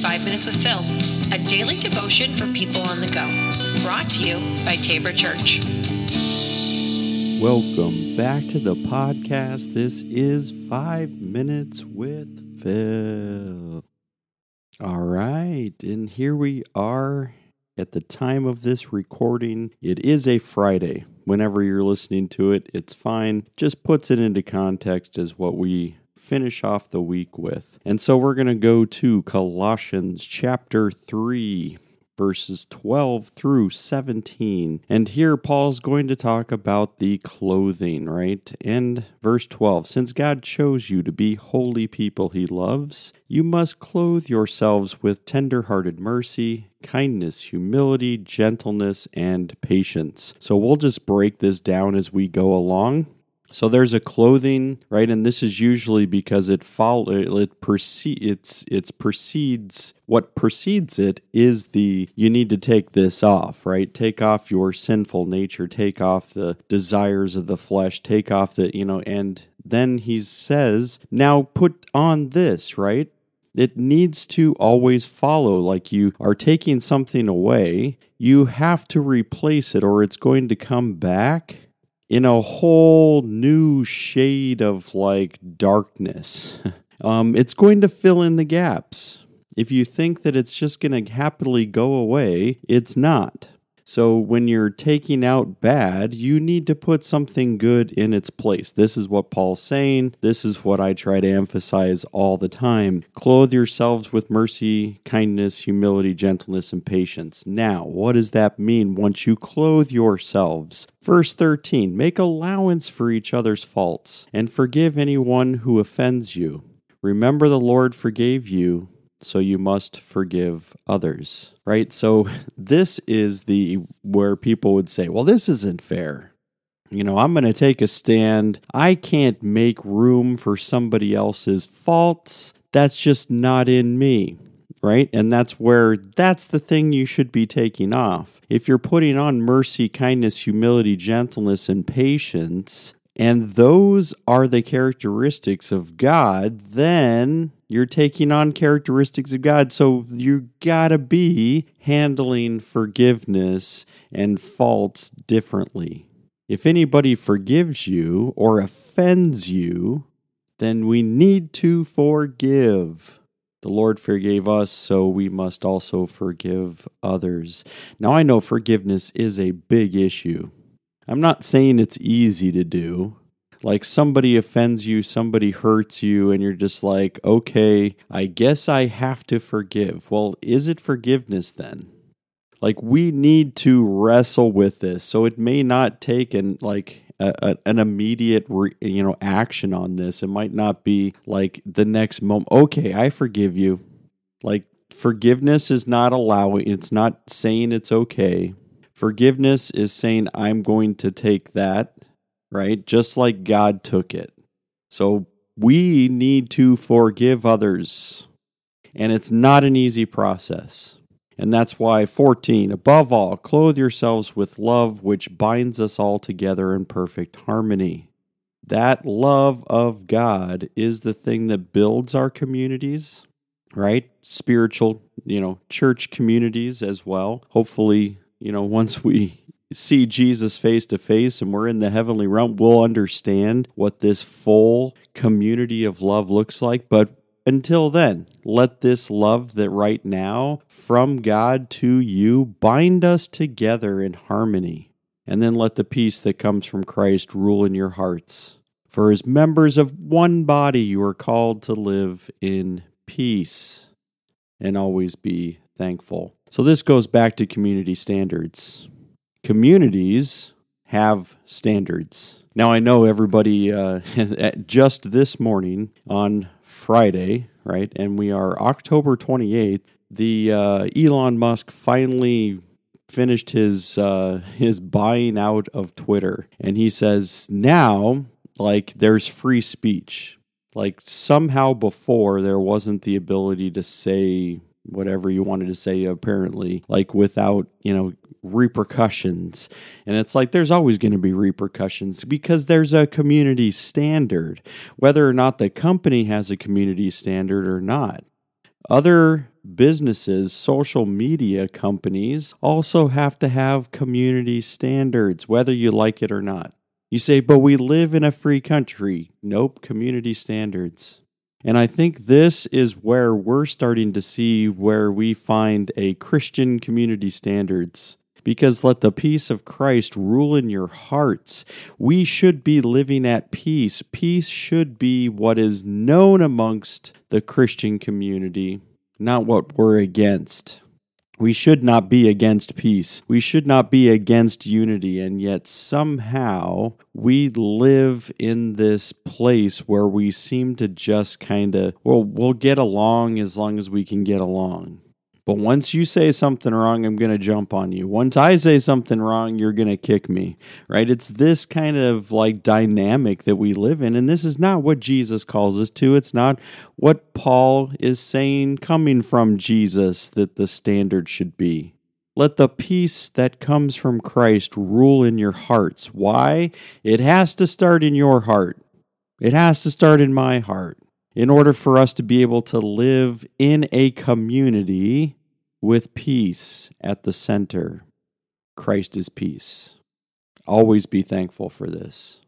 Five Minutes with Phil, a daily devotion for people on the go. Brought to you by Tabor Church. Welcome back to the podcast. This is Five Minutes with Phil. All right, and here we are at the time of this recording. It is a Friday. Whenever you're listening to it, it's fine. Just puts it into context as what we finish off the week with. And so we're going to go to Colossians chapter 3 verses 12 through 17. And here Paul's going to talk about the clothing, right? And verse 12 Since God chose you to be holy people he loves, you must clothe yourselves with tender hearted mercy, kindness, humility, gentleness, and patience. So we'll just break this down as we go along. So there's a clothing, right? And this is usually because it follow it precedes it's it's precedes what precedes it is the you need to take this off, right? Take off your sinful nature, take off the desires of the flesh, take off the, you know, and then he says, "Now put on this," right? It needs to always follow. Like you are taking something away, you have to replace it or it's going to come back in a whole new shade of like darkness. um, it's going to fill in the gaps. If you think that it's just going to happily go away, it's not. So when you're taking out bad, you need to put something good in its place. This is what Paul's saying. This is what I try to emphasize all the time. Clothe yourselves with mercy, kindness, humility, gentleness, and patience. Now, what does that mean once you clothe yourselves? Verse 13 Make allowance for each other's faults and forgive anyone who offends you. Remember the Lord forgave you so you must forgive others right so this is the where people would say well this isn't fair you know i'm going to take a stand i can't make room for somebody else's faults that's just not in me right? And that's where that's the thing you should be taking off. If you're putting on mercy, kindness, humility, gentleness, and patience, and those are the characteristics of God, then you're taking on characteristics of God. So you gotta be handling forgiveness and faults differently. If anybody forgives you or offends you, then we need to forgive. The Lord forgave us, so we must also forgive others. Now, I know forgiveness is a big issue. I'm not saying it's easy to do. Like somebody offends you, somebody hurts you, and you're just like, okay, I guess I have to forgive. Well, is it forgiveness then? Like we need to wrestle with this. So it may not take an like a, a, an immediate re, you know action on this. It might not be like the next moment. Okay, I forgive you. Like forgiveness is not allowing. It's not saying it's okay. Forgiveness is saying, I'm going to take that, right? Just like God took it. So we need to forgive others. And it's not an easy process. And that's why 14, above all, clothe yourselves with love, which binds us all together in perfect harmony. That love of God is the thing that builds our communities, right? Spiritual, you know, church communities as well. Hopefully, you know, once we see Jesus face to face and we're in the heavenly realm, we'll understand what this full community of love looks like. But until then, let this love that right now from God to you bind us together in harmony. And then let the peace that comes from Christ rule in your hearts. For as members of one body, you are called to live in peace and always be thankful. So, this goes back to community standards. Communities have standards. Now, I know everybody uh, just this morning on Friday, right? And we are October 28th. The uh, Elon Musk finally finished his uh, his buying out of Twitter, and he says now, like, there's free speech. Like somehow before there wasn't the ability to say whatever you wanted to say apparently like without you know repercussions and it's like there's always going to be repercussions because there's a community standard whether or not the company has a community standard or not Other businesses, social media companies also have to have community standards, whether you like it or not. You say, but we live in a free country. Nope, community standards. And I think this is where we're starting to see where we find a Christian community standards. Because let the peace of Christ rule in your hearts. We should be living at peace. Peace should be what is known amongst the Christian community, not what we're against. We should not be against peace. We should not be against unity. And yet, somehow, we live in this place where we seem to just kind of, well, we'll get along as long as we can get along. But once you say something wrong, I'm going to jump on you. Once I say something wrong, you're going to kick me, right? It's this kind of like dynamic that we live in. And this is not what Jesus calls us to. It's not what Paul is saying coming from Jesus that the standard should be. Let the peace that comes from Christ rule in your hearts. Why? It has to start in your heart. It has to start in my heart in order for us to be able to live in a community with peace at the center. Christ is peace. Always be thankful for this.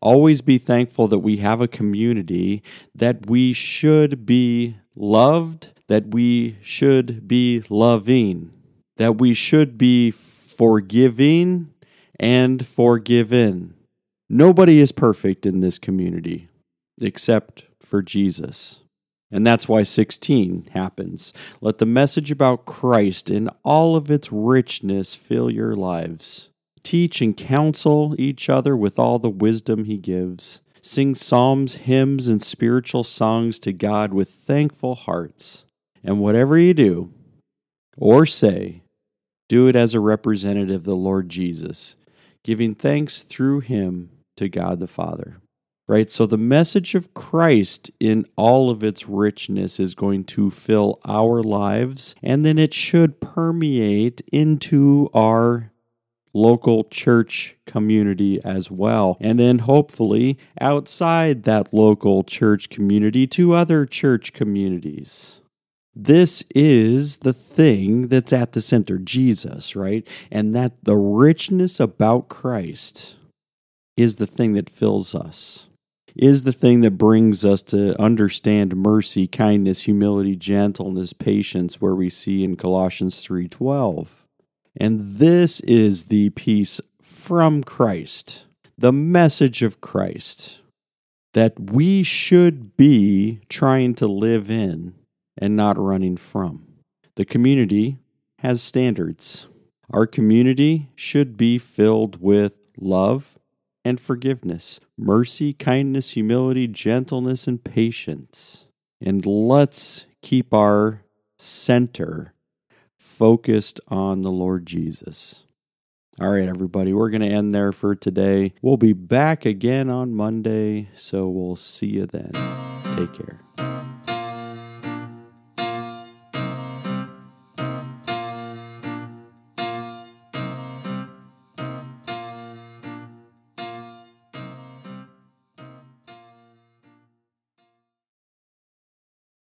Always be thankful that we have a community that we should be loved, that we should be loving, that we should be forgiving and forgiven. Nobody is perfect in this community except for Jesus. And that's why 16 happens. Let the message about Christ in all of its richness fill your lives. Teach and counsel each other with all the wisdom he gives. Sing psalms, hymns, and spiritual songs to God with thankful hearts. And whatever you do or say, do it as a representative of the Lord Jesus, giving thanks through him to God the Father right? So the message of Christ in all of its richness is going to fill our lives, and then it should permeate into our local church community as well. And then hopefully outside that local church community to other church communities. This is the thing that's at the center, Jesus, right? And that the richness about Christ is the thing that fills us is the thing that brings us to understand mercy, kindness, humility, gentleness, patience where we see in Colossians 3:12. And this is the peace from Christ, the message of Christ that we should be trying to live in and not running from. The community has standards. Our community should be filled with love, and forgiveness, mercy, kindness, humility, gentleness, and patience. And let's keep our center focused on the Lord Jesus. All right, everybody, we're going to end there for today. We'll be back again on Monday, so we'll see you then. Take care.